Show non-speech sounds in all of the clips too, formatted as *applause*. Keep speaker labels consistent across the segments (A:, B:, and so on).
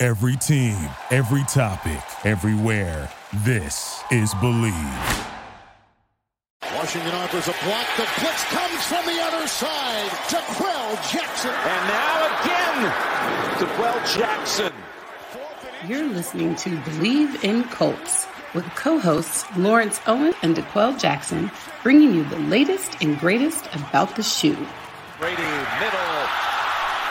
A: Every team, every topic, everywhere. This is Bleav.
B: Washington offers a block. The blitz comes from the other side. D'Qwell Jackson.
C: And now again, D'Qwell Jackson.
D: You're listening to Bleav in Colts with co-hosts Lawrence Owen and D'Qwell Jackson, bringing you the latest and greatest about the shoe.
C: Brady, middle,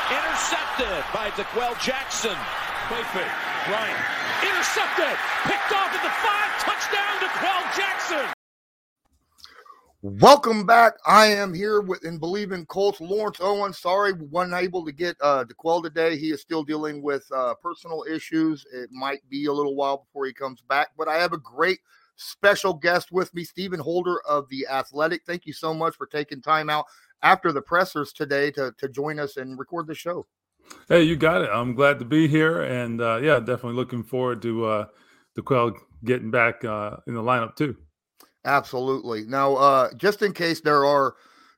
C: intercepted by D'Qwell Jackson. Play fake, Bryant, intercepted, picked off at the five, touchdown D'Qwell Jackson.
E: Welcome back. I am here with and Bleav in Colts. Lawrence Owen. Sorry, wasn't able to get uh D'Qwell today. He is still dealing with uh personal issues. It might be a little while before he comes back, but I have a great special guest with me, Stephen Holder of the Athletic. Thank you so much for taking time out after the pressers today to to join us and record the show.
F: Hey, you got it. I'm glad to be here, and uh, yeah, definitely looking forward to uh D'Qwell getting back uh in the lineup too.
E: Absolutely. Now, uh, just in case there are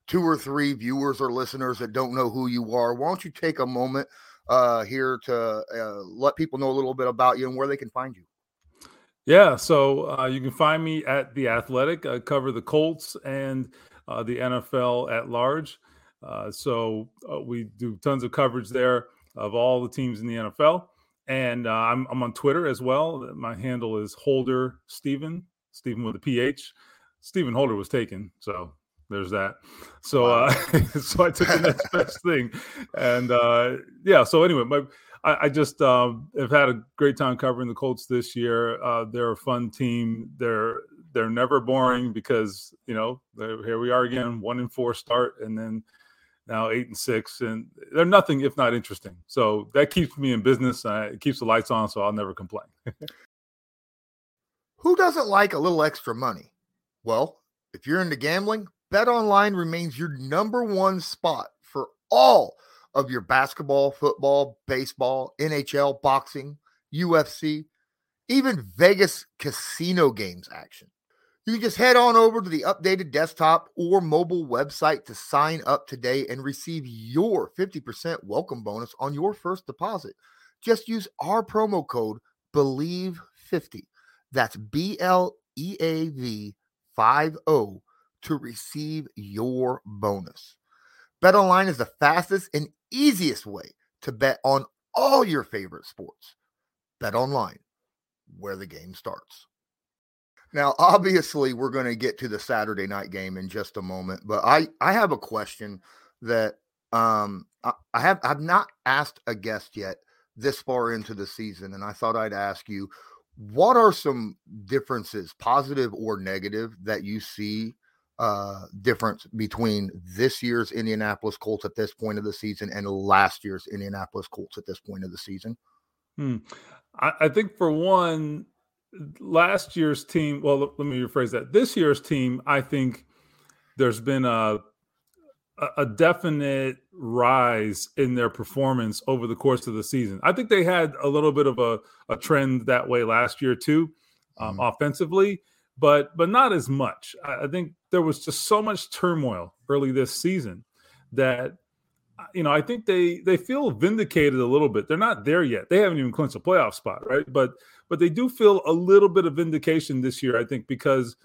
E: two or three viewers or listeners that don't know who you are, why don't you take a moment uh, here to uh, let people know a little bit about you and where they can find you?
F: Yeah, so uh, you can find me at the Athletic. I cover the Colts and uh, the NFL at large. Uh, so uh, we do tons of coverage there of all the teams in the NFL, and uh, I'm, I'm on Twitter as well. My handle is Holder Stephen Stephen with a PH. Stephen Holder was taken, so there's that. So wow. uh, *laughs* so I took the next best *laughs* thing, and uh, yeah. So anyway, my I, I just um, have had a great time covering the Colts this year. Uh, they're a fun team. They're they're never boring because you know here we are again, one in four start, and then now eight and six, and they're nothing if not interesting. So that keeps me in business. Uh, it keeps the lights on, so I'll never complain. *laughs*
E: Who doesn't like a little extra money? Well, if you're into gambling, BetOnline remains your number one spot for all of your basketball, football, baseball, NHL, boxing, UFC, even Vegas casino games action. You can just head on over to the updated desktop or mobile website to sign up today and receive your 50% welcome bonus on your first deposit. Just use our promo code BLEAV50 that's B L E A V 50 to receive your bonus. BetOnline is the fastest and easiest way to bet on all your favorite sports. BetOnline, where the game starts. Now, obviously, we're going to get to the Saturday night game in just a moment, but I I have a question that um I, I have I've not asked a guest yet this far into the season, and I thought I'd ask you what are some differences, positive or negative, that you see uh, difference between this year's Indianapolis Colts at this point of the season and last year's Indianapolis Colts at this point of the season?
F: Hmm. I, I, think for one, last year's team. Well, let me rephrase that. This year's team, I think there's been a a definite rise in their performance over the course of the season. I think they had a little bit of a, a trend that way last year too, um, mm-hmm. offensively, but but not as much. I, I think there was just so much turmoil early this season that uh, you know I think they they feel vindicated a little bit. They're not there yet. They haven't even clinched a playoff spot, right? But but they do feel a little bit of vindication this year. I think because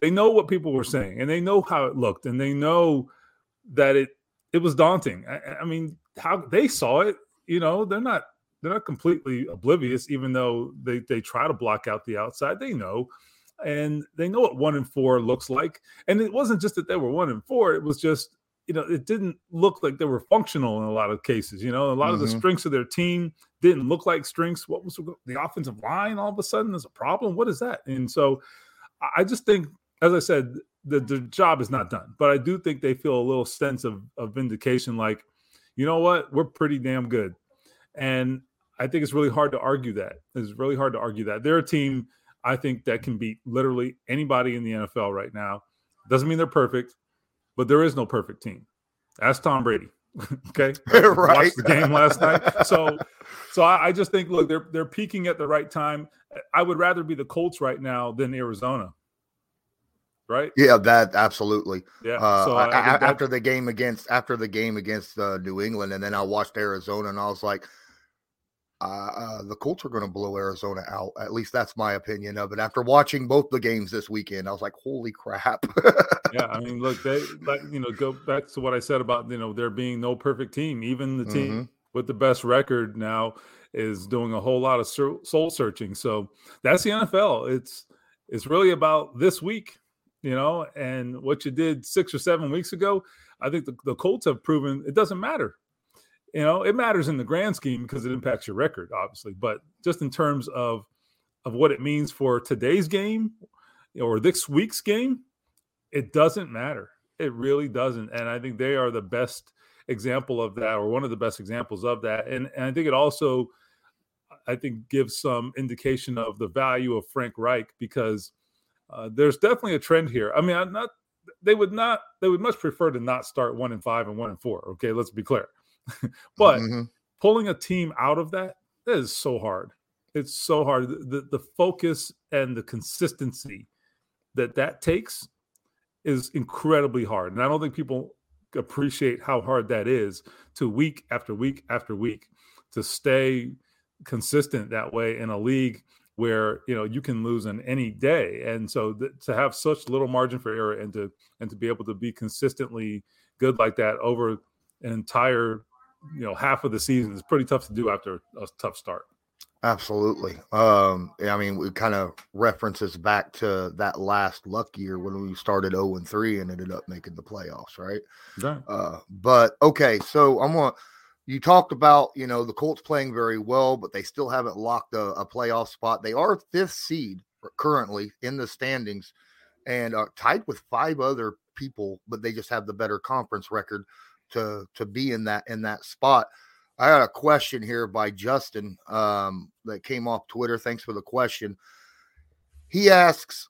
F: they know what people were saying and they know how it looked and they know that it it was daunting. I, I, mean, how they saw it, you know, they're not they're not completely oblivious, even though they they try to block out the outside. They know, and they know what one and four looks like. And it wasn't just that they were one and four; it was just you know it didn't look like they were functional in a lot of cases. You know, a lot mm-hmm. of the mm-hmm. strengths of their team didn't look like strengths. What was the offensive line? All of a sudden, is a problem. What is that? And so, I just think, as I said, the, the job is not done. But I do think they feel a little sense of, of vindication, like, you know what, we're pretty damn good. And I think it's really hard to argue that. It's really hard to argue that. They're a team I think that can beat literally anybody in the NFL right now. Doesn't mean they're perfect, but there is no perfect team. Ask Tom Brady. *laughs* okay, *laughs*
E: right.
F: Watched the game last night. *laughs* So, so I, I, just think, look, they're they're peaking at the right time. I would rather be the Colts right now than Arizona. Right?
E: Yeah, that absolutely.
F: Yeah.
E: Uh, so I, I, after the game against after the game against uh, New England, and then I watched Arizona, and I was like, uh, the Colts are going to blow Arizona out. At least that's my opinion of it. After watching both the games this weekend, I was like, "Holy crap!"
F: yeah, I *laughs* mean, look, they like you know go back to what I said about you know there being no perfect team. Even the team mm-hmm. with the best record now is doing a whole lot of soul searching. So that's the NFL. It's it's really about this week, you know, and what you did six or seven weeks ago. I think the, the Colts have proven it doesn't matter you know, it matters in the grand scheme because it impacts your record, obviously. But just in terms of of what it means for today's game or this week's game, it doesn't matter. It really doesn't. And I think they are the best example of that, or one of the best examples of that. And, and I think it also, I think, gives some indication of the value of Frank Reich because uh, there's definitely a trend here. I mean, I'm not. They would not. They would much prefer to not start one and five and one and four. Okay, let's be clear. *laughs* but mm-hmm. pulling a team out of that, that is so hard. It's so hard. The, the focus and the consistency that that takes is incredibly hard. And I don't think people appreciate how hard that is to week after week after week to stay consistent that way in a league where you know you can lose on any day and so th- to have such little margin for error and to and to be able to be consistently good like that over an entire you know half of the season is pretty tough to do after a tough start.
E: Absolutely. Um, I mean, we kind of references back to that last luck year when we started 0 and 3 and ended up making the playoffs, right?
F: Right.
E: Uh, but okay, so I'm gonna you talked about you know the Colts playing very well, but they still haven't locked a, a playoff spot. They are fifth seed currently in the standings and are tied with five other people, but they just have the better conference record to to be in that in that spot. I got a question here by Justin um, that came off Twitter. Thanks for the question. He asks,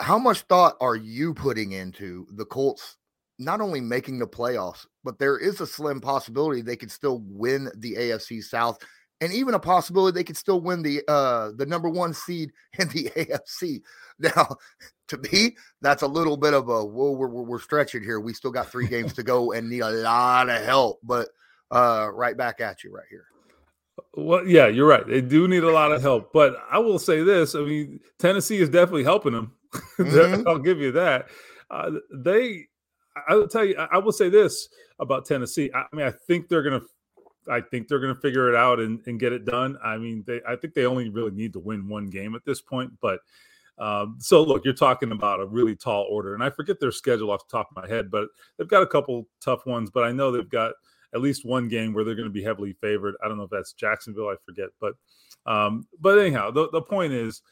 E: "How much thought are you putting into the Colts not only making the playoffs, but there is a slim possibility they could still win the AFC South, and even a possibility they could still win the uh, the number one seed in the *laughs* AFC." Now, to me, that's a little bit of a whoa, we're, we're, stretching here. We still got three games to go *laughs* and need a lot of help, but uh, right back at you right here.
F: Well, yeah, you're right. They do need a lot of help, but I will say this: I mean, Tennessee is definitely helping them. *laughs* Mm-hmm. I'll give you that. Uh, they, I will tell you, I will say this about Tennessee. I, I mean, I think they're gonna, I think they're gonna figure it out and, and get it done. I mean, they, I think they only really need to win one game at this point, but um, so look, you're talking about a really tall order, and I forget their schedule off the top of my head, but they've got a couple tough ones. But I know they've got at least one game where they're going to be heavily favored. I don't know if that's Jacksonville, I forget, but um, but anyhow, the, the point is,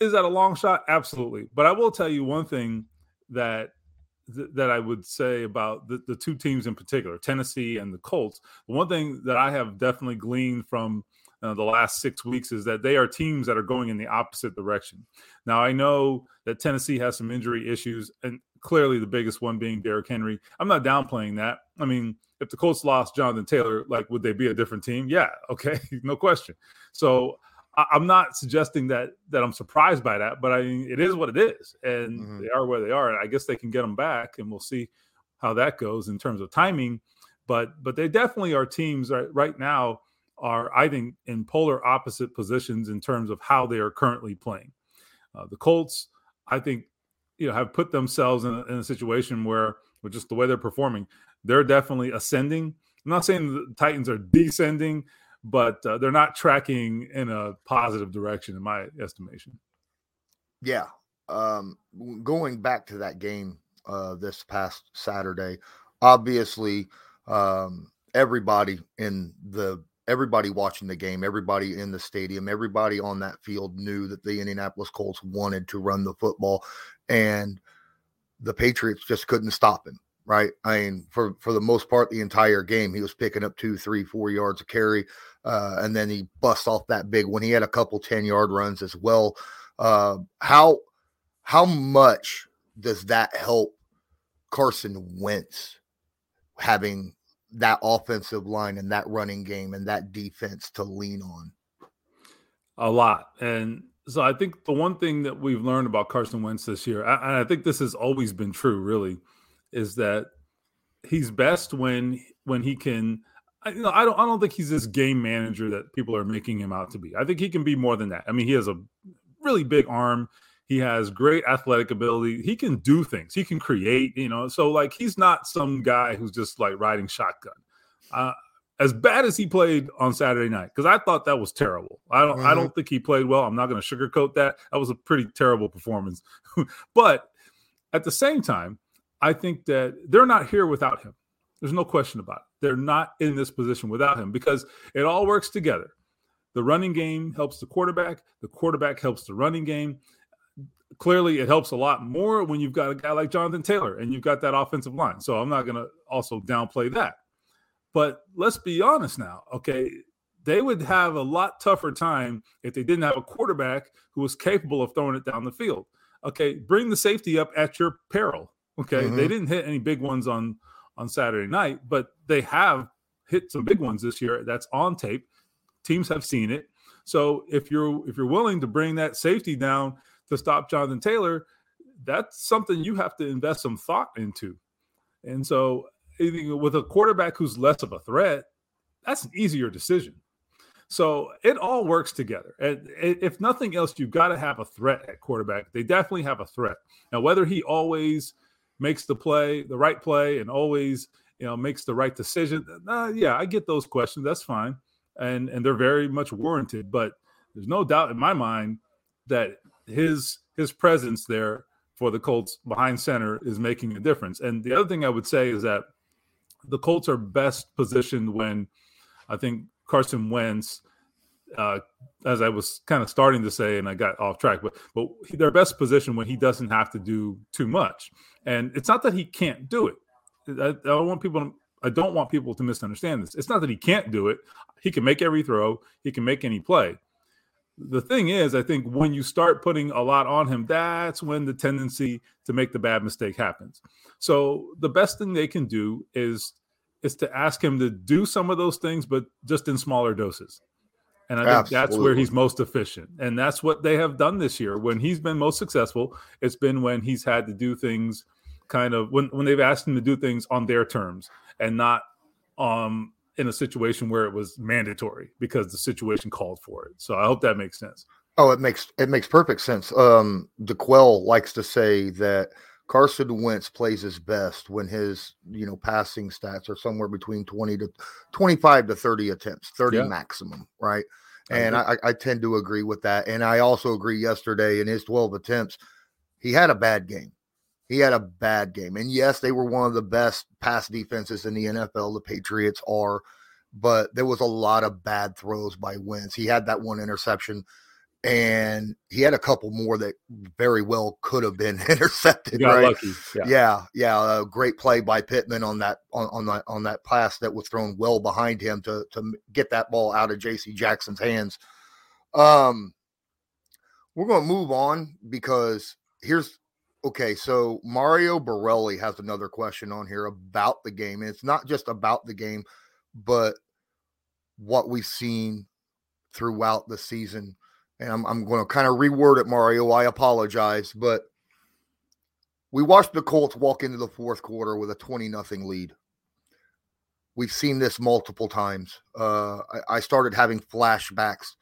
F: is that a long shot? Absolutely. But I will tell you one thing that that I would say about the, the two teams in particular, Tennessee and the Colts. One thing that I have definitely gleaned from uh, the last six weeks is that they are teams that are going in the opposite direction. Now, I know that Tennessee has some injury issues, and clearly the biggest one being Derrick Henry. I'm not downplaying that. I mean, if the Colts lost Jonathan Taylor, like, would they be a different team? Yeah, *laughs* okay, no question. So I- am not suggesting that that I'm surprised by that, but I mean, it is what it is, and mm-hmm. they are where they are. And I guess they can get them back, and we'll see how that goes in terms of timing. But but they definitely are teams right right now are, I think, in polar opposite positions in terms of how they are currently playing. Uh, the Colts, I think, you know, have put themselves in a, in a situation where, with just the way they're performing, they're definitely ascending. I'm not saying the Titans are descending, but uh, they're not tracking in a positive direction, in my estimation.
E: Yeah. Um, going back to that game uh, this past Saturday, obviously, um, everybody in the everybody watching the game, everybody in the stadium, everybody on that field knew that the Indianapolis Colts wanted to run the football, and the Patriots just couldn't stop him. right? I mean, for for the most part, the entire game, he was picking up two, three, four yards of carry, uh, and then he busts off that big one. He had a couple ten yard runs as well. Uh, how how much does that help Carson Wentz having that offensive line and that running game and that defense to lean on?
F: A lot, and so I think the one thing that we've learned about Carson Wentz this year, and I think this has always been true, really, is that he's best when when he can. You know, I don't. I don't think he's this game manager that people are making him out to be. I think he can be more than that. I mean, he has a really big arm. He has great athletic ability. He can do things. He can create. You know, so like he's not some guy who's just like riding shotgun. Uh, as bad as he played on Saturday night, because I thought that was terrible. I don't. Mm-hmm. I don't think he played well. I'm not going to sugarcoat that. That was a pretty terrible performance. *laughs* but at the same time, I think that they're not here without him. There's no question about it. They're not in this position without him because it all works together. The running game helps the quarterback. The quarterback helps the running game. Clearly, it helps a lot more when you've got a guy like Jonathan Taylor and you've got that offensive line. So I'm not going to also downplay that. But let's be honest now, okay? They would have a lot tougher time if they didn't have a quarterback who was capable of throwing it down the field. Okay, bring the safety up at your peril. Okay, mm-hmm. they didn't hit any big ones on on Saturday night, but they have hit some big ones this year. That's on tape. Teams have seen it. So if you're if you're willing to bring that safety down to stop Jonathan Taylor, that's something you have to invest some thought into. And so with a quarterback who's less of a threat, that's an easier decision. So it all works together. And if nothing else, you've got to have a threat at quarterback. They definitely have a threat. Now, whether he always makes the play, the right play, and always you know makes the right decision, uh, yeah, I get those questions. That's fine, and and they're very much warranted. But there's no doubt in my mind that his his presence there for the Colts behind center is making a difference. And the other thing I would say is that the Colts are best positioned when I think Carson Wentz, uh, as I was kind of starting to say, and I got off track, but but they're best position when he doesn't have to do too much. And it's not that he can't do it. I, I want people. To, I don't want people to misunderstand this. It's not that he can't do it. He can make every throw. He can make any play. The thing is, I think when you start putting a lot on him, that's when the tendency to make the bad mistake happens. So the best thing they can do is is to ask him to do some of those things, but just in smaller doses. And I think Absolutely. that's where he's most efficient. And that's what they have done this year. When he's been most successful, it's been when he's had to do things kind of when, when they've asked him to do things on their terms and not um in a situation where it was mandatory because the situation called for it. So I hope that makes sense.
E: Oh, it makes it makes perfect sense. Um D'Qwell likes to say that Carson Wentz plays his best when his, you know, passing stats are somewhere between 20 to 25 to 30 attempts, 30 yeah. maximum, right? And I, I, tend to agree with that. And I also agree yesterday in his 12 attempts, he had a bad game. He had a bad game. And yes, they were one of the best pass defenses in the NFL. The Patriots are, but there was a lot of bad throws by Wentz. He had that one interception and he had a couple more that very well could have been *laughs* intercepted. Right? Yeah. yeah, yeah, a great play by Pittman on that on, on that on that pass that was thrown well behind him to to get that ball out of J.C. Jackson's hands. Um, we're going to move on because here's okay. So Mario Borelli has another question on here about the game, and it's not just about the game, but what we've seen throughout the season and I'm, I'm going to kind of reword it, Mario. I apologize, but we watched the Colts walk into the fourth quarter with a 20 nothing lead. We've seen this multiple times. Uh, I, I started having flashbacks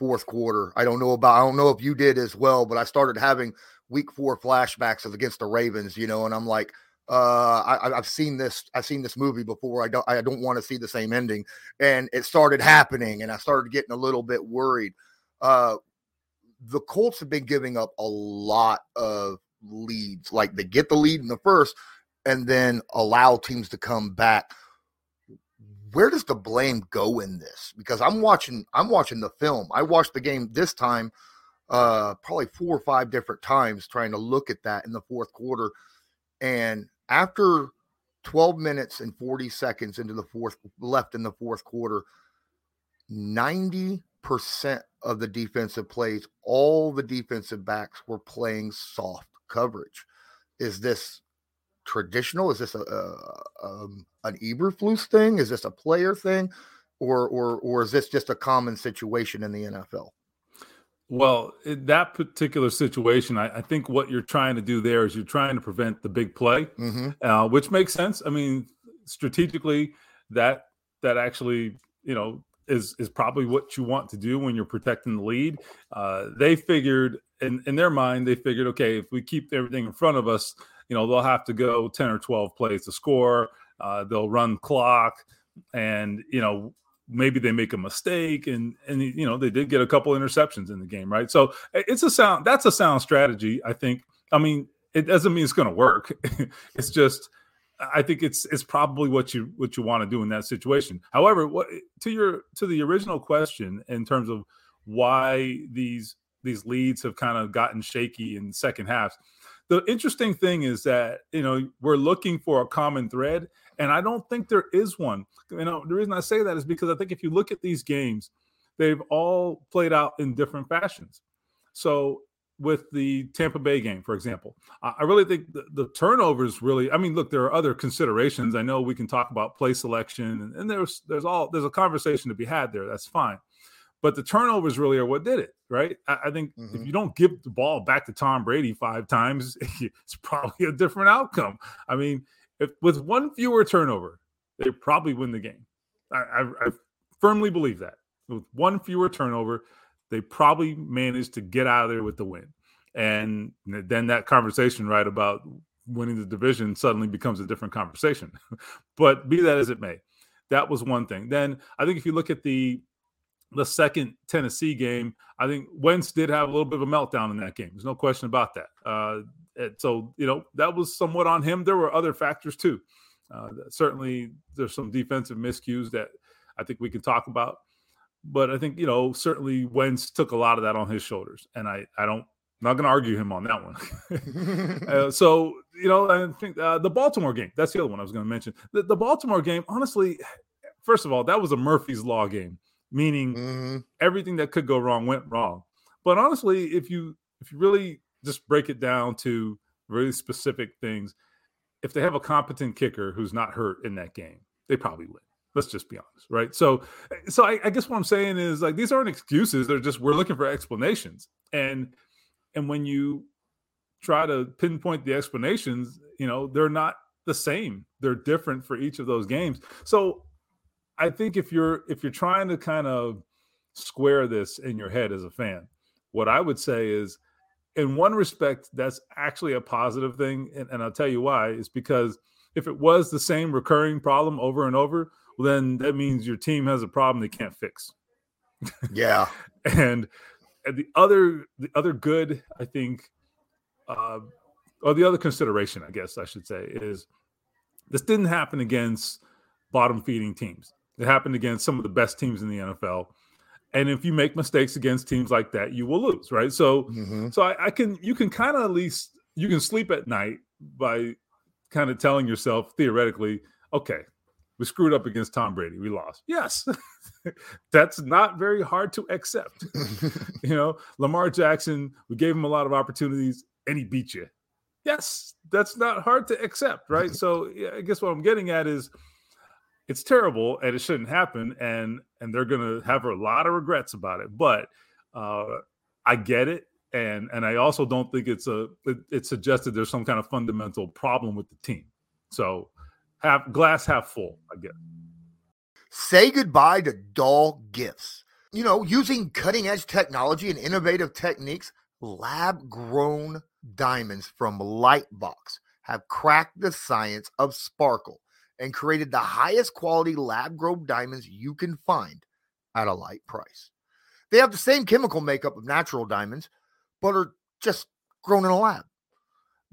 E: fourth quarter. I don't know about, I don't know if you did as well, but I started having week four flashbacks of against the Ravens, you know, and I'm like, uh, I, have seen this. I've seen this movie before. I don't. I don't want to see the same ending. And it started happening, and I started getting a little bit worried. Uh, the Colts have been giving up a lot of leads. Like they get the lead in the first and then allow teams to come back. Where does the blame go in this? Because I'm watching I'm watching the film. I watched the game this time uh probably four or five different times trying to look at that in the fourth quarter. And after 12 minutes and 40 seconds into the fourth left in the fourth quarter. 90% of the defensive plays, all the defensive backs were playing soft coverage. Is this traditional? Is this a, a um, an Eberflus thing? Is this a player thing, or or or is this just a common situation in the NFL?
F: Well, in that particular situation, I, I, think what you're trying to do there is you're trying to prevent the big play, mm-hmm. uh, which makes sense. I mean, strategically, that that actually, you know, is is probably what you want to do when you're protecting the lead. Uh, they figured in in their mind, they figured, okay, if we keep everything in front of us, you know, they'll have to go ten or twelve plays to score. Uh, they'll run clock, and you know maybe they make a mistake and and you know they did get a couple interceptions in the game right? So it's a sound that's a sound strategy i think. I mean it doesn't mean it's going to work. *laughs* It's just i think it's it's probably what you what you want to do in that situation. However what to your to the original question in terms of why these these leads have kind of gotten shaky in second halves the interesting thing is that you know we're looking for a common thread and i don't think there is one you know the reason i say that is because i think if you look at these games they've all played out in different fashions so with the tampa bay game for example i really think the, the turnovers really i mean look there are other considerations i know we can talk about play selection and, and there's there's all there's a conversation to be had there that's fine but the turnovers really are what did it, right? I, I think mm-hmm. if you don't give the ball back to Tom Brady five times, *laughs* it's probably a different outcome. I mean, if with one fewer turnover, they probably win the game. I, I, I firmly believe that. With one fewer turnover, they probably managed to get out of there with the win. And then that conversation, right, about winning the division suddenly becomes a different conversation. *laughs* but be that as it may, that was one thing. Then I think if you look at the the second Tennessee game, I think Wentz did have a little bit of a meltdown in that game. There's no question about that. Uh, so, you know, that was somewhat on him. There were other factors too. Uh, certainly, there's some defensive miscues that I think we can talk about. But I think, you know, certainly Wentz took a lot of that on his shoulders. And I, I don't, I'm not going to argue him on that one. *laughs* uh, so, you know, I think uh, the Baltimore game, that's the other one I was going to mention. The, the Baltimore game, honestly, first of all, that was a Murphy's Law game meaning mm-hmm. everything that could go wrong went wrong. But honestly, if you if you really just break it down to really specific things, if they have a competent kicker who's not hurt in that game, they probably win. Let's just be honest, right? So, so I, I guess what I'm saying is like these aren't excuses; they're just we're looking for explanations, and and when you try to pinpoint the explanations, you know they're not the same; they're different for each of those games. So I think if you're if you're trying to kind of square this in your head as a fan, what I would say is, in one respect, that's actually a positive thing, and, and I'll tell you why. Is because if it was the same recurring problem over and over, well, then that means your team has a problem they can't fix.
E: Yeah, *laughs*
F: and, and the other the other good, I think, uh, or the other consideration, I guess I should say, is this didn't happen against bottom feeding teams. It happened against some of the best teams in the NFL. And if you make mistakes against teams like that, you will lose, right? So, mm-hmm. so I, I, can you can kind of at least you can sleep at night by kind of telling yourself theoretically, okay, we screwed up against Tom Brady, we lost. Yes, *laughs* that's not very hard to accept. *laughs* you know, Lamar Jackson, we gave him a lot of opportunities, and he beat you. Yes, that's not hard to accept, right? so, yeah, I guess what I'm getting at is it's terrible and it shouldn't happen and and they're to have a lot of regrets about it but uh, i get it and and i also don't think it's a it, it, suggested there's some kind of fundamental problem with the team. So half glass half full i guess.
E: Say goodbye to dull gifts. You know using cutting edge technology and innovative techniques lab grown diamonds from lightbox have cracked the science of sparkle and created the highest quality lab grown diamonds you can find at a light price. They have the same chemical makeup of natural diamonds, but are just grown in a lab.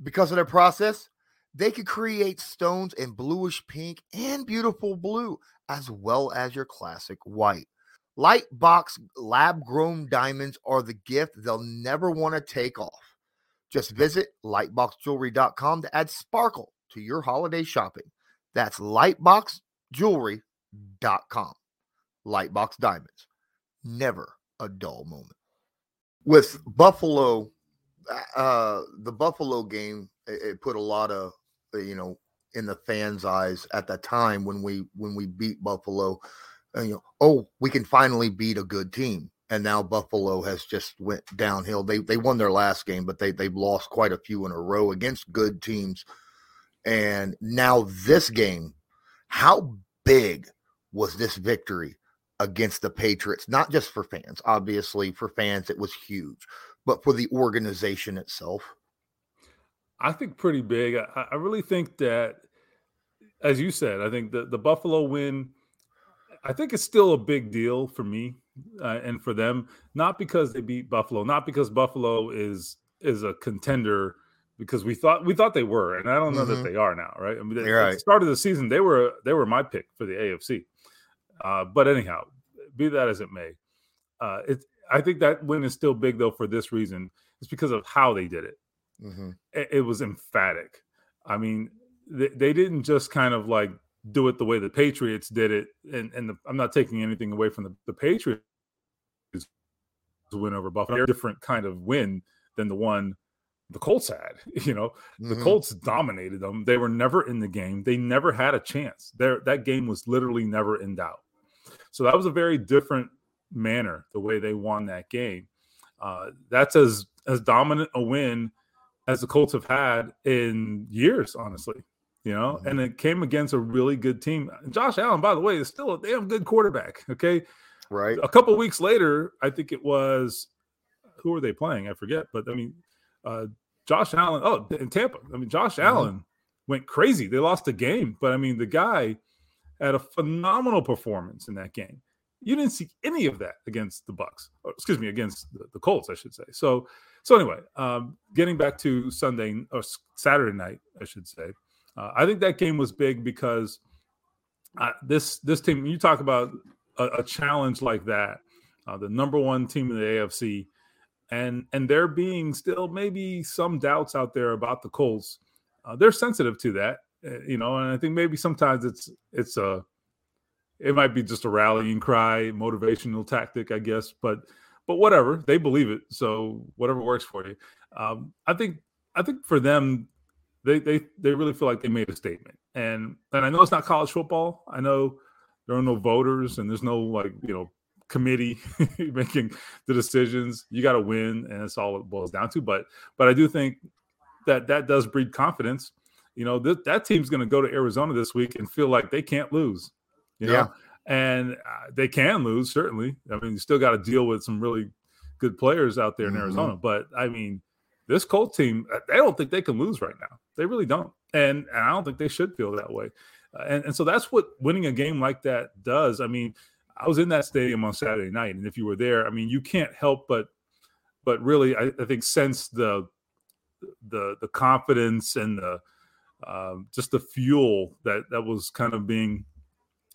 E: Because of their process, they could create stones in bluish pink and beautiful blue, as well as your classic white. Light box lab grown diamonds are the gift they'll never want to take off. Just visit lightboxjewelry.com to add sparkle to your holiday shopping. That's lightboxjewelry.com. Lightbox Diamonds. Never a dull moment. With Buffalo, uh, the Buffalo game, it, it put a lot of, uh, you know, in the fans' eyes at the time when we when we beat Buffalo. Uh, you know, oh, we can finally beat a good team. And now Buffalo has just went downhill. They they won their last game, but they they've lost quite a few in a row against good teams. And now this game, how big was this victory against the Patriots? Not just for fans, obviously for fans it was huge, but for the organization itself.
F: I think pretty big. I, I really think that, as you said, I think the, the Buffalo win, I think it's still a big deal for me uh, and for them, not because they beat Buffalo, not because Buffalo is is a contender because we thought we thought they were, and I don't know mm-hmm. that they are now, right? I mean, right. at the start of the season, they were they were my pick for the AFC. Uh, but anyhow, be that as it may, uh, it I think that win is still big though for this reason. It's because of how they did it. Mm-hmm. It, it, was emphatic. I mean, they, they, didn't just kind of like do it the way the Patriots did it. And, and the, I'm not taking anything away from the, the Patriots win over Buffalo. different kind of win than the one the Colts had. *laughs* You know, mm-hmm. the Colts dominated them. They were never in the game. They never had a chance. There, that game was literally never in doubt. So that was a very different manner the way they won that game. Uh, that's as as dominant a win as the Colts have had in years, honestly. You know, mm-hmm. and it came against a really good team. Josh Allen, by the way, is still a damn good quarterback. Okay.
E: Right.
F: A couple weeks later, I think it was who were they playing? I forget, but I mean, uh, Josh Allen. Oh, in Tampa. I mean, Josh mm-hmm. Allen went crazy. They lost the game, but I mean, the guy had a phenomenal performance in that game. You didn't see any of that against the Bucs. Or, excuse me, against the, the Colts, I should say. So so anyway, um, getting back to Sunday or Saturday night, I should say, uh, I think that game was big because uh, this this team. You talk about a, a challenge like that, uh, the number one team in the AFC, and and there being still maybe some doubts out there about the Colts. Uh, they're sensitive to that, uh, you know, and I think maybe sometimes it's it's a it might be just a rallying cry, motivational tactic, I guess, but but whatever they believe it so whatever works for you um, i think i think for them they they they really feel like they made a statement and and i know it's not college football i know there are no voters and there's no like you know committee *laughs* making the decisions you got to win and that's all it boils down to but but i do think that that does breed confidence you know th- that team's going to go to arizona this week and feel like they can't lose you know yeah and uh, they can lose certainly. I mean, you still got to deal with some really good players out there in mm-hmm. Arizona, but I mean, this Colt team, uh, they don't think they can lose right now. They really don't, and, and I don't think they should feel that way. Uh, and and so that's what winning a game like that does. I mean, I was in that stadium on Saturday night, and if you were there, I mean, you can't help but but really, I, I think sense the the the confidence and the um, just the fuel that that was kind of being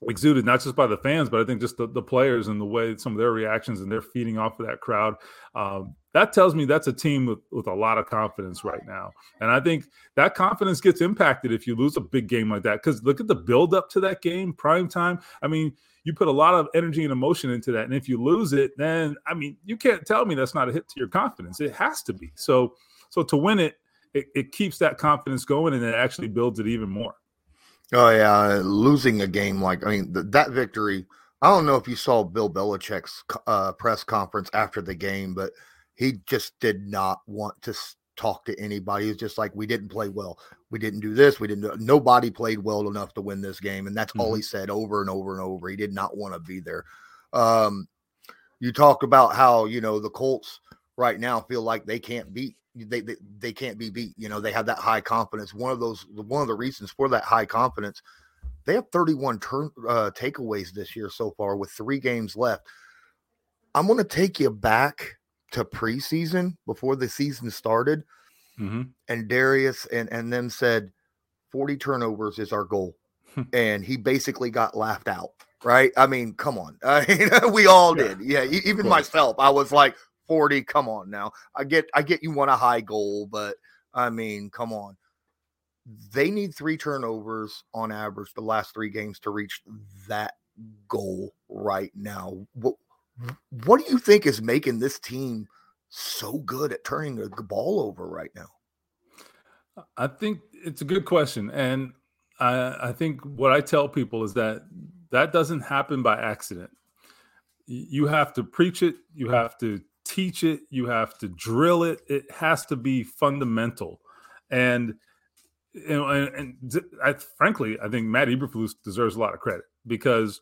F: exuded not just by the fans, but I think just the, the players and the way some of their reactions and they're feeding off of that crowd. Um, that tells me that's a team with, with a lot of confidence right now. And I think that confidence gets impacted if you lose a big game like that. Because look at the build up to that game, prime time. I mean, you put a lot of energy and emotion into that. And if you lose it, then I mean, you can't tell me that's not a hit to your confidence. It has to be. So so to win it, it, it keeps that confidence going and it actually builds it even more.
E: Oh yeah, losing a game like I mean th- that victory. I don't know if you saw Bill Belichick's uh, press conference after the game, but he just did not want to talk to anybody. He's just like, we didn't play well. We didn't do this. We didn't. Nobody played well enough to win this game, and that's mm-hmm. all he said over and over and over. He did not want to be there. Um, you talk about how you know the Colts right now feel like they can't beat they, they they can't be beat. You know, they have that high confidence. One of those one of the reasons for that high confidence, they have 31 turn uh, takeaways this year so far with three games left. I'm going to take you back to preseason before the season started, mm-hmm. and Darius and and them said 40 turnovers is our goal, and he basically got laughed out. Right? I mean, come on. *laughs* I mean, we all yeah. did. Yeah, even myself. I was like, 40. Come on now. I get I get you want a high goal, but I mean, come on. they need three turnovers on average the last three games to reach that goal right now. What what do you think is making this team so good at turning the ball over right now?
F: Uh, I think it's a good question, and I, I think what I tell people is that that doesn't happen by accident. You have to preach it. You have to teach it. You have to drill it. It has to be fundamental, and you know, and, and I, frankly, I think Matt Eberflus deserves a lot of credit because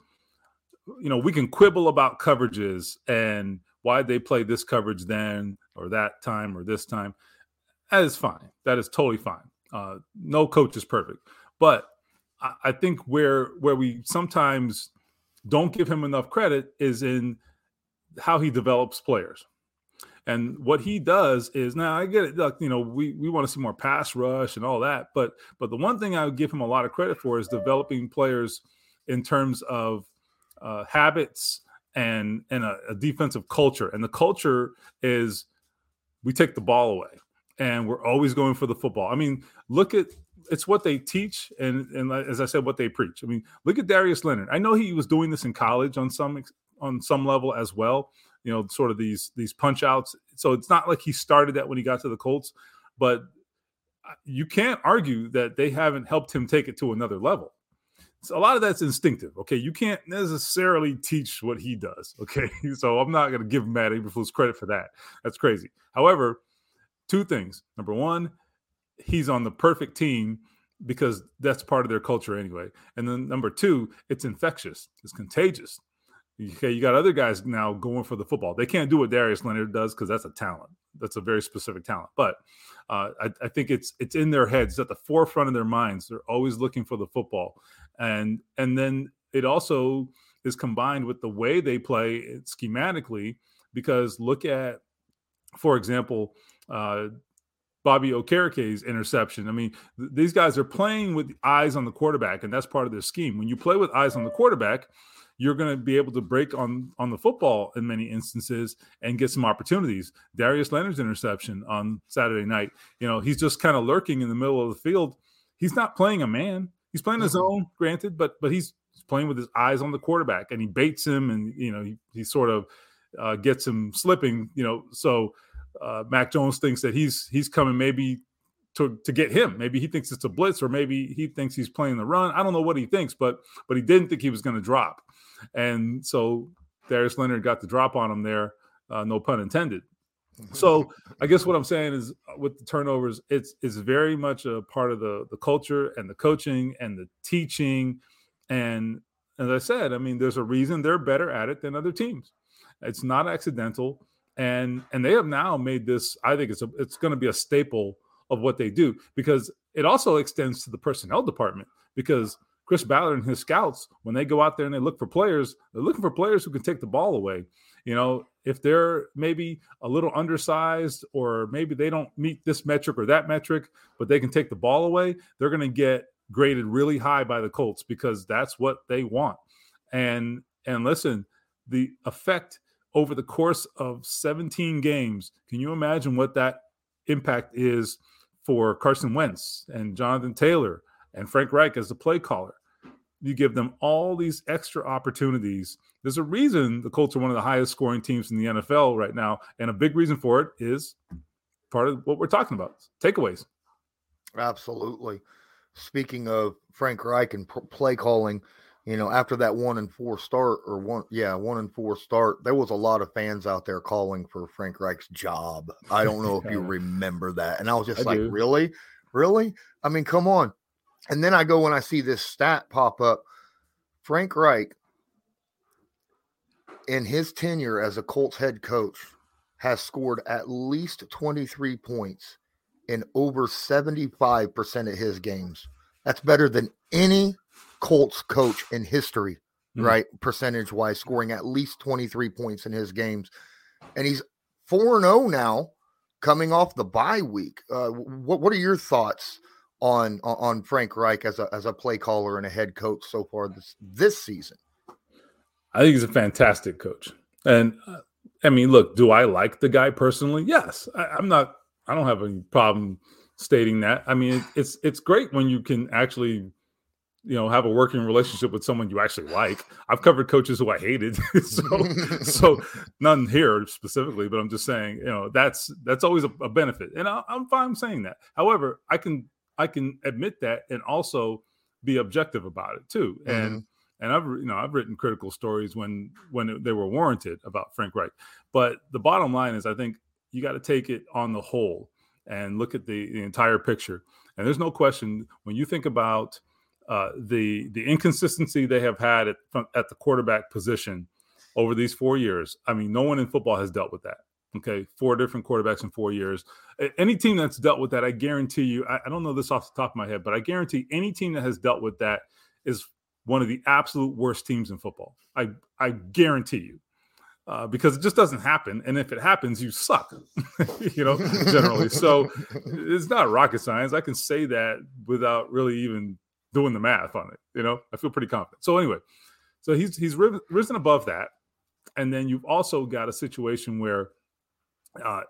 F: you know we can quibble about coverages and why they play this coverage then or that time or this time. That is fine. That is totally fine. Uh, no coach is perfect, but I, I think where where we sometimes don't give him enough credit is in how he develops players. And what he does is now I get it. Like, you know, we we want to see more pass rush and all that, but but the one thing I would give him a lot of credit for is developing players in terms of uh, habits and and a, a defensive culture. And the culture is we take the ball away and we're always going for the football. I mean, look at it's what they teach and and as I said, what they preach. I mean, look at Darius Leonard. I know he was doing this in college on some on some level as well. You know, sort of these these punch outs. So it's not like he started that when he got to the Colts, but uh, you can't argue that they haven't helped him take it to another level. So a lot of that's instinctive. Okay, you can't necessarily teach what he does. *laughs* Okay, so I'm not going to give Matt Eberflus credit for that. That's crazy. However, two things. Number one, he's on the perfect team because that's part of their culture anyway. And then number two, it's infectious. It's contagious. Okay, you got other guys now going for the football. They can't do what Darius Leonard does because that's a talent. That's a very specific talent. But uh, I, I, think it's it's in their heads, at the forefront of their minds. They're always looking for the football, and and then it also is combined with the way they play schematically. Because look at, for example, uh, Bobby Okereke's interception. I mean, th- these guys are playing with eyes on the quarterback, and that's part of their scheme. When you play with eyes on the quarterback, you're going to be able to break on on the football in many instances and get some opportunities. Darius Leonard's interception on Saturday night, you know, he's just kind of lurking in the middle of the field. He's not playing a man. He's playing his own, granted, but but he's playing with his eyes on the quarterback, and he baits him, and you know, he, he sort of uh, gets him slipping. You know, so uh, Mac Jones thinks that he's he's coming maybe to to get him. Maybe he thinks it's a blitz, or maybe he thinks he's playing the run. I don't know what he thinks, but but he didn't think he was going to drop, and so Darius Leonard got the drop on him there. Uh, no pun intended. *laughs* So I guess what I'm saying is uh, with the turnovers, it's it's very much a part of the the culture and the coaching and the teaching, and as I said, I mean, there's a reason they're better at it than other teams. It's not accidental and and they have now made this i think it's a, it's going to be a staple of what they do because it also extends to the personnel department because chris ballard and his scouts when they go out there and they look for players they're looking for players who can take the ball away you know if they're maybe a little undersized or maybe they don't meet this metric or that metric but they can take the ball away they're going to get graded really high by the colts because that's what they want and and listen the effect over the course of 17 games. Can you imagine what that impact is for Carson Wentz and Jonathan Taylor and Frank Reich as the play caller? You give them all these extra opportunities. There's a reason the Colts are one of the highest scoring teams in the NFL right now. And a big reason for it is part of what we're talking about takeaways.
E: Absolutely. Speaking of Frank Reich and play calling, you know, after that one and four start or one, yeah, one and four start, there was a lot of fans out there calling for Frank Reich's job. I don't know if you *laughs* remember that. And I was just I like, do. really? Really? I mean, come on. And then I go when I see this stat pop up Frank Reich, in his tenure as a Colts head coach, has scored at least 23 points in over 75% of his games. That's better than any Colts coach in history, mm-hmm. right? Percentage wise, scoring at least 23 points in his games. And he's 4 0 now coming off the bye week. Uh, what, what are your thoughts on, on Frank Reich as a, as a play caller and a head coach so far this, this season?
F: I think he's a fantastic coach. And uh, I mean, look, do I like the guy personally? Yes. I, I'm not, I don't have any problem stating that. I mean, it's it's great when you can actually you know have a working relationship with someone you actually like i've covered coaches who i hated *laughs* so *laughs* so none here specifically but i'm just saying you know that's that's always a, a benefit and I, am fine saying that however i can i can admit that and also be objective about it too and mm-hmm. and i've you know i've written critical stories when when they were warranted about frank reich but the bottom line is i think you got to take it on the whole and look at the, the entire picture and there's no question when you think about uh, the the inconsistency they have had at at the quarterback position over these four years. I mean, no one in football has dealt with that. Okay, four different quarterbacks in four years. Any team that's dealt with that, I guarantee you. I, I don't know this off the top of my head, but I guarantee any team that has dealt with that is one of the absolute worst teams in football. I I guarantee you. Uh, because it just doesn't happen. And if it happens, you suck, *laughs* you know, generally. So it's not rocket science. I can say that without really even doing the math on it. You know, I feel pretty confident. So anyway, so he's he's risen above that, and then you've also got a situation where uh,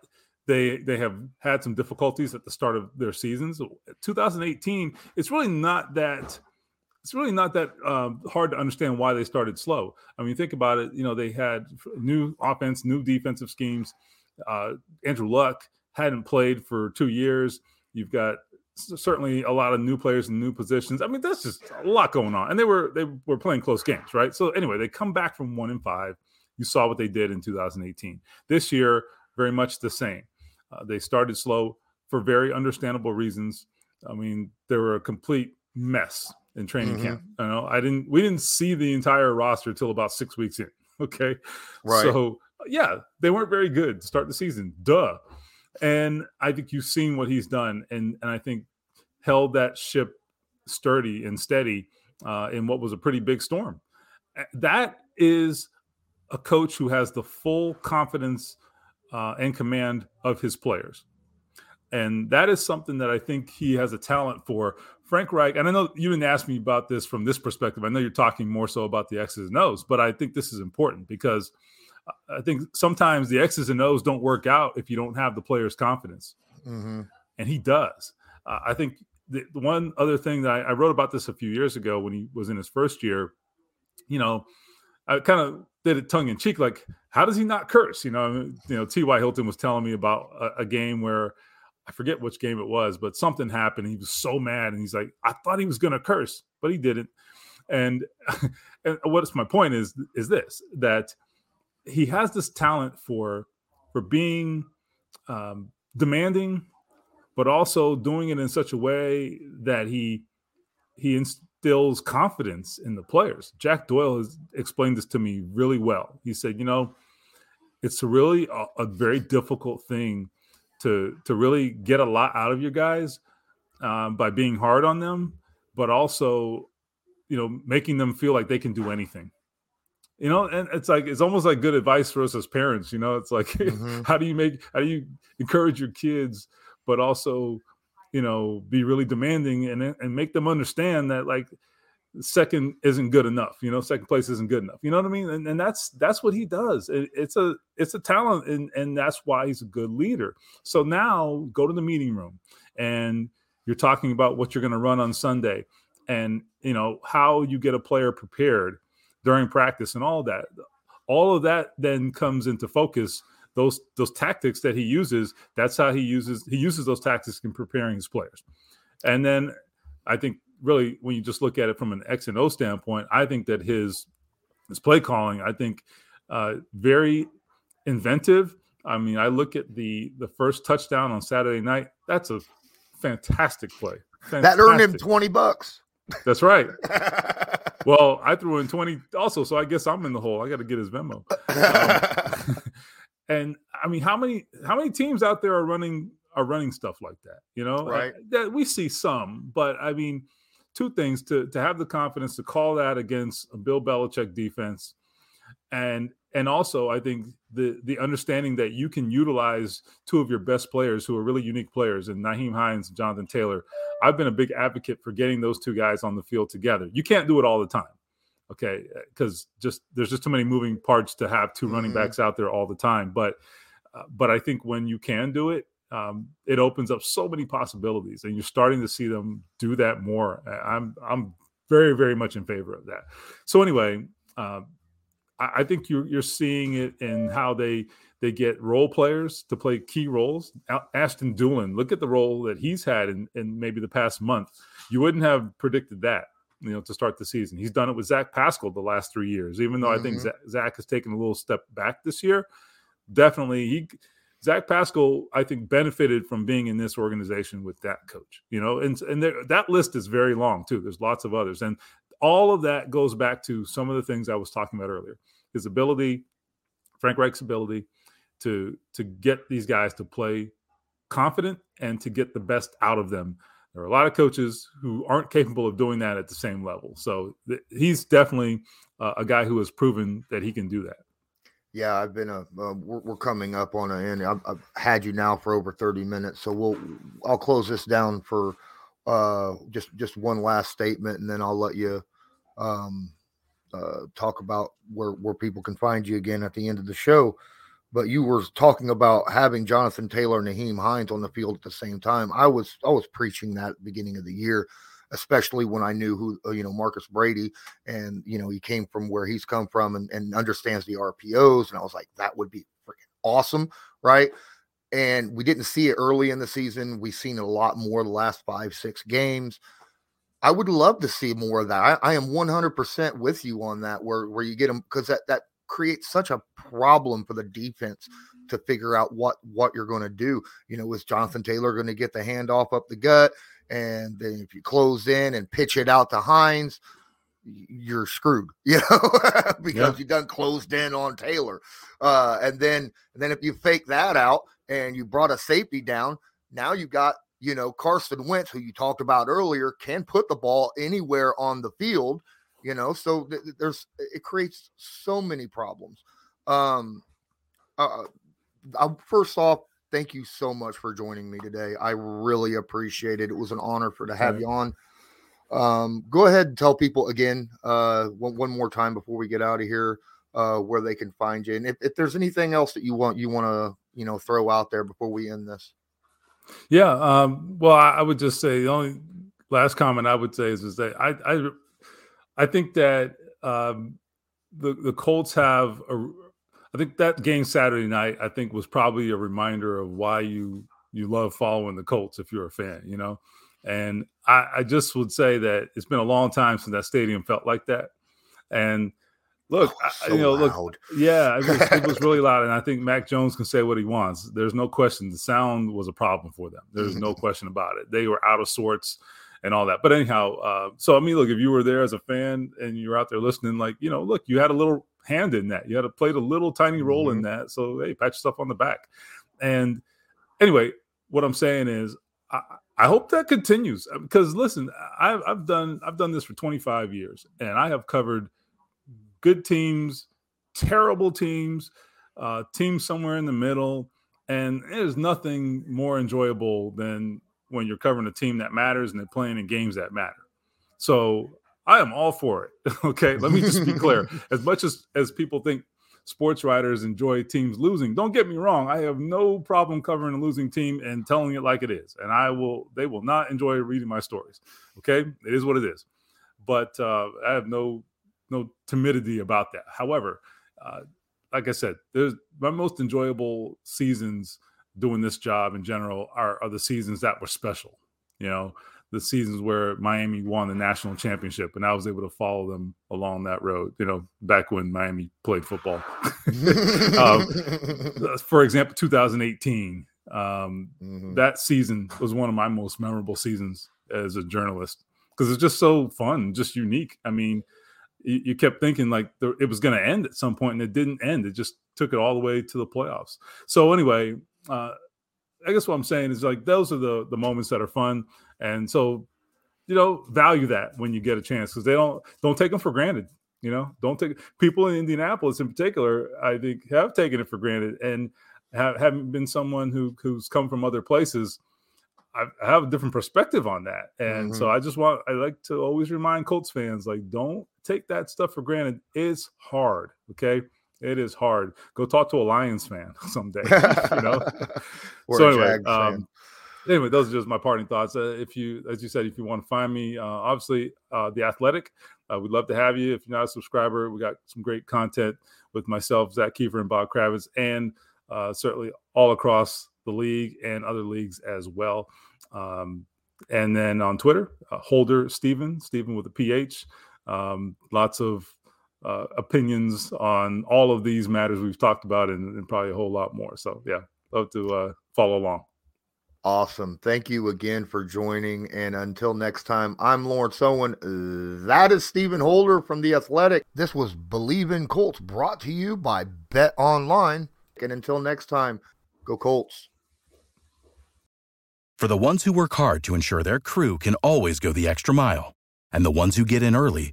F: they they have had some difficulties at the start of their seasons. 2018, it's really not that. It's really not that um, hard to understand why they started slow. I mean, think about it. You know, they had new offense, new defensive schemes. Uh, Andrew Luck hadn't played for two years. You've got certainly a lot of new players in new positions. I mean, that's just a lot going on. And they were they were playing close games, right? So anyway, they come back from one and five. You saw what they did in 2018. This year, very much the same. Uh, they started slow for very understandable reasons. I mean, they were a complete mess in training mm-hmm. camp. You know, I didn't we didn't see the entire roster till about six weeks in. *laughs* Okay, right. So yeah, they weren't very good to start the season. Duh. And I think you've seen what he's done, and and I think held that ship sturdy and steady uh, in what was a pretty big storm. That is a coach who has the full confidence uh, and command of his players. And that is something that I think he has a talent for. Frank Reich, and I know you didn't ask me about this from this perspective. I know you're talking more so about the X's and O's, but I think this is important because I think sometimes the X's and O's don't work out if you don't have the player's confidence. Mm-hmm. And he does. Uh, I think the, the one other thing that I, I, wrote about this a few years ago when he was in his first year, you know, I kind of did it tongue in cheek, like, how does he not curse? You know, you know, T.Y. Hilton was telling me about a, a, game where I forget which game it was, but something happened. he was so mad, and he's like, I thought he was going to curse, but he didn't. And, *laughs* and what's my point is is this that he has this talent for for being um, demanding but also doing it in such a way that he he instills confidence in the players. Jack Doyle has explained this to me really well. He said, you know, it's really a, a very difficult thing to to really get a lot out of your guys um, by being hard on them, but also, you know, making them feel like they can do anything you know and it's like it's almost like good advice for us as parents you know it's like *laughs* mm-hmm. how do you make how do you encourage your kids but also, you know, be really demanding and and make them understand that like second isn't good enough. You know, second place isn't good enough. You know what I mean? And, and that's that's what he does. It, it's a it's a talent, and and that's why he's a good leader. So now go to the meeting room, and you're talking about what you're going to run on Sunday, and you know how you get a player prepared during practice and all that. All of that then comes into focus those those tactics that he uses, that's how he uses he uses those tactics in preparing his players. And then I think really when you just look at it from an X and O standpoint, I think that his his play calling, I think uh, very inventive. I mean, I look at the the first touchdown on Saturday night. That's a fantastic play. Fantastic.
E: That earned him 20 bucks.
F: That's right. *laughs* well, I threw in 20 also, so I guess I'm in the hole. I got to get his memo. *laughs* Um, and I mean, how many how many teams out there are running are running stuff like that? You know,
E: right?
F: That we see some, but I mean, two things to to have the confidence to call that against a Bill Belichick defense, and and also I think the the understanding that you can utilize two of your best players who are really unique players, and Nyheim Hines and Jonathan Taylor. I've been a big advocate for getting those two guys on the field together. You can't do it all the time okay because just there's just too many moving parts to have 2 mm-hmm. running backs out there all the time but uh, but i think when you can do it um, it opens up so many possibilities, and you're starting to see them do that more. I'm I'm very very much in favor of that. So anyway, uh, I, I, think you're you're seeing it in how they they get role players to play key roles. Ashton Dulin, look at the role that he's had in, in maybe the past month. You wouldn't have predicted that you know, to start the season. He's done it with Zach Pascal the last three years, even though mm-hmm. I think mm-hmm. Zach has taken a little step back this year. Definitely, he Zach Pascal, I think, benefited from being in this organization with that coach. You know, and and there, that list is very long too. There's lots of others, and all of that goes back to some of the things I was talking about earlier. His ability, Frank Reich's ability to to get these guys to play confident and to get the best out of them there are a lot of coaches who aren't capable of doing that at the same level. So th- he's definitely uh, a guy who has proven that he can do that.
E: Yeah, I've been a. We're, we're, coming up on an end. I've, I've, had you now for over thirty minutes, so we'll. I'll close this down for uh, just just one last statement, and then I'll let you um, uh, talk about where where people can find you again at the end of the show but you were talking about having Jonathan Taylor and Nyheim Hines on the field at the same time. I was I was preaching that beginning of the year, especially when I knew who uh, you know Marcus Brady and you know he came from where he's come from and, and understands the RPOs, and I was like that would be freaking awesome, right? And we didn't see it early in the season. We've seen a lot more the last five six games. I would love to see more of that. I, I am 100% with you on that, where where you get them because that that creates such a problem for the defense to figure out what what you're going to do. You know, is Jonathan Taylor going to get the handoff up the gut? And then if you close in and pitch it out to Hines, you're screwed, *laughs* you know, *laughs* because yeah. you done closed in on Taylor. Uh, and then and then if you fake that out and you brought a safety down, now you've got you know Carson Wentz, who you talked about earlier, can put the ball anywhere on the field you know so th- there's it creates so many problems. Um uh, I, first off thank you so much for joining me today. I really appreciate it. It was an honor for to have right. you on. Um go ahead and tell people again uh one, one more time before we get out of here uh where they can find you. And if, if there's anything else that you want you want to you know throw out there before we end this?
F: Yeah um well I, I would just say the only last comment i would say is, is that i i I think that um, the the Colts have a. I think that game Saturday night, I think, was probably a reminder of why you you love following the Colts if you're a fan, you know. And I, I just would say that it's been a long time since that stadium felt like that. And look, oh, so you know, loud. look, yeah, it was, it was, really *laughs* loud. And I think Mac Jones can say what he wants. There's no question the sound was a problem for them. There's no question about it. They were out of sorts and all that. But anyhow, uh, so I mean, look, if you were there as a fan and you're out there listening, like you know, look, you had a little hand in that. You had to played a little tiny role mm-hmm. in that. So hey, pat yourself on the back. And anyway, what I'm saying is, I, I hope that continues because listen, I've, I've done I've done this for 25 years, and I have covered good teams, terrible teams, uh, teams somewhere in the middle. And there's nothing more enjoyable than when you're covering a team that matters and they're playing in games that matter. So I am all for it. *laughs* okay, let me just be clear. *laughs* As much as as people think sports writers enjoy teams losing, don't get me wrong. I have no problem covering a losing team and telling it like it is, and I will. They will not enjoy reading my stories. Okay, it is what it is. But uh, I have no no timidity about that. However, uh, like I said, there's my most enjoyable seasons doing this job in general are, are the seasons that were special. You know, the seasons where Miami won the national championship, and I was able to follow them along that road. You know, back when Miami played football. *laughs* um, *laughs* for example, 2018. Um, mm-hmm. That season was one of my most memorable seasons as a journalist because it's just so fun, just unique. I mean, you, you kept thinking like the, it was going to end at some point, and it didn't end. It just took it all the way to the playoffs. So anyway, uh, I guess what I'm saying is like those are the the moments that are fun, and so you know value that when you get a chance because they don't don't take them for granted. You know, don't take people in Indianapolis in particular. I think have taken it for granted and have, haven't been someone who who's come from other places. I, have a different perspective on that, and mm-hmm. so I just want I like to always remind Colts fans like don't take that stuff for granted. It's hard, okay? It is hard. Go talk to a Lions fan *laughs* someday. *laughs* you know. *laughs* So anyway, um, anyway, those are just my parting thoughts. Uh, if you, as you said, if you want to find me, uh, obviously, uh, the Athletic, uh, we'd love to have you. If you're not a subscriber, we got some great content with myself, Zak Keefer, and Bob Kravitz, and uh, certainly all across the league and other leagues as well. Um, and then on Twitter, uh, Holder Stephen, Stephen with a PH. Um, lots of uh, opinions on all of these matters we've talked about, and, and probably a whole lot more. So, yeah, love to uh, follow along.
E: Awesome. Thank you again for joining. And until next time, I'm Lawrence Owen. That is Stephen Holder from The Athletic. This was Bleav in Colts brought to you by BetOnline. And until next time, go Colts.
G: For the ones who work hard to ensure their crew can always go the extra mile, and the ones who get in early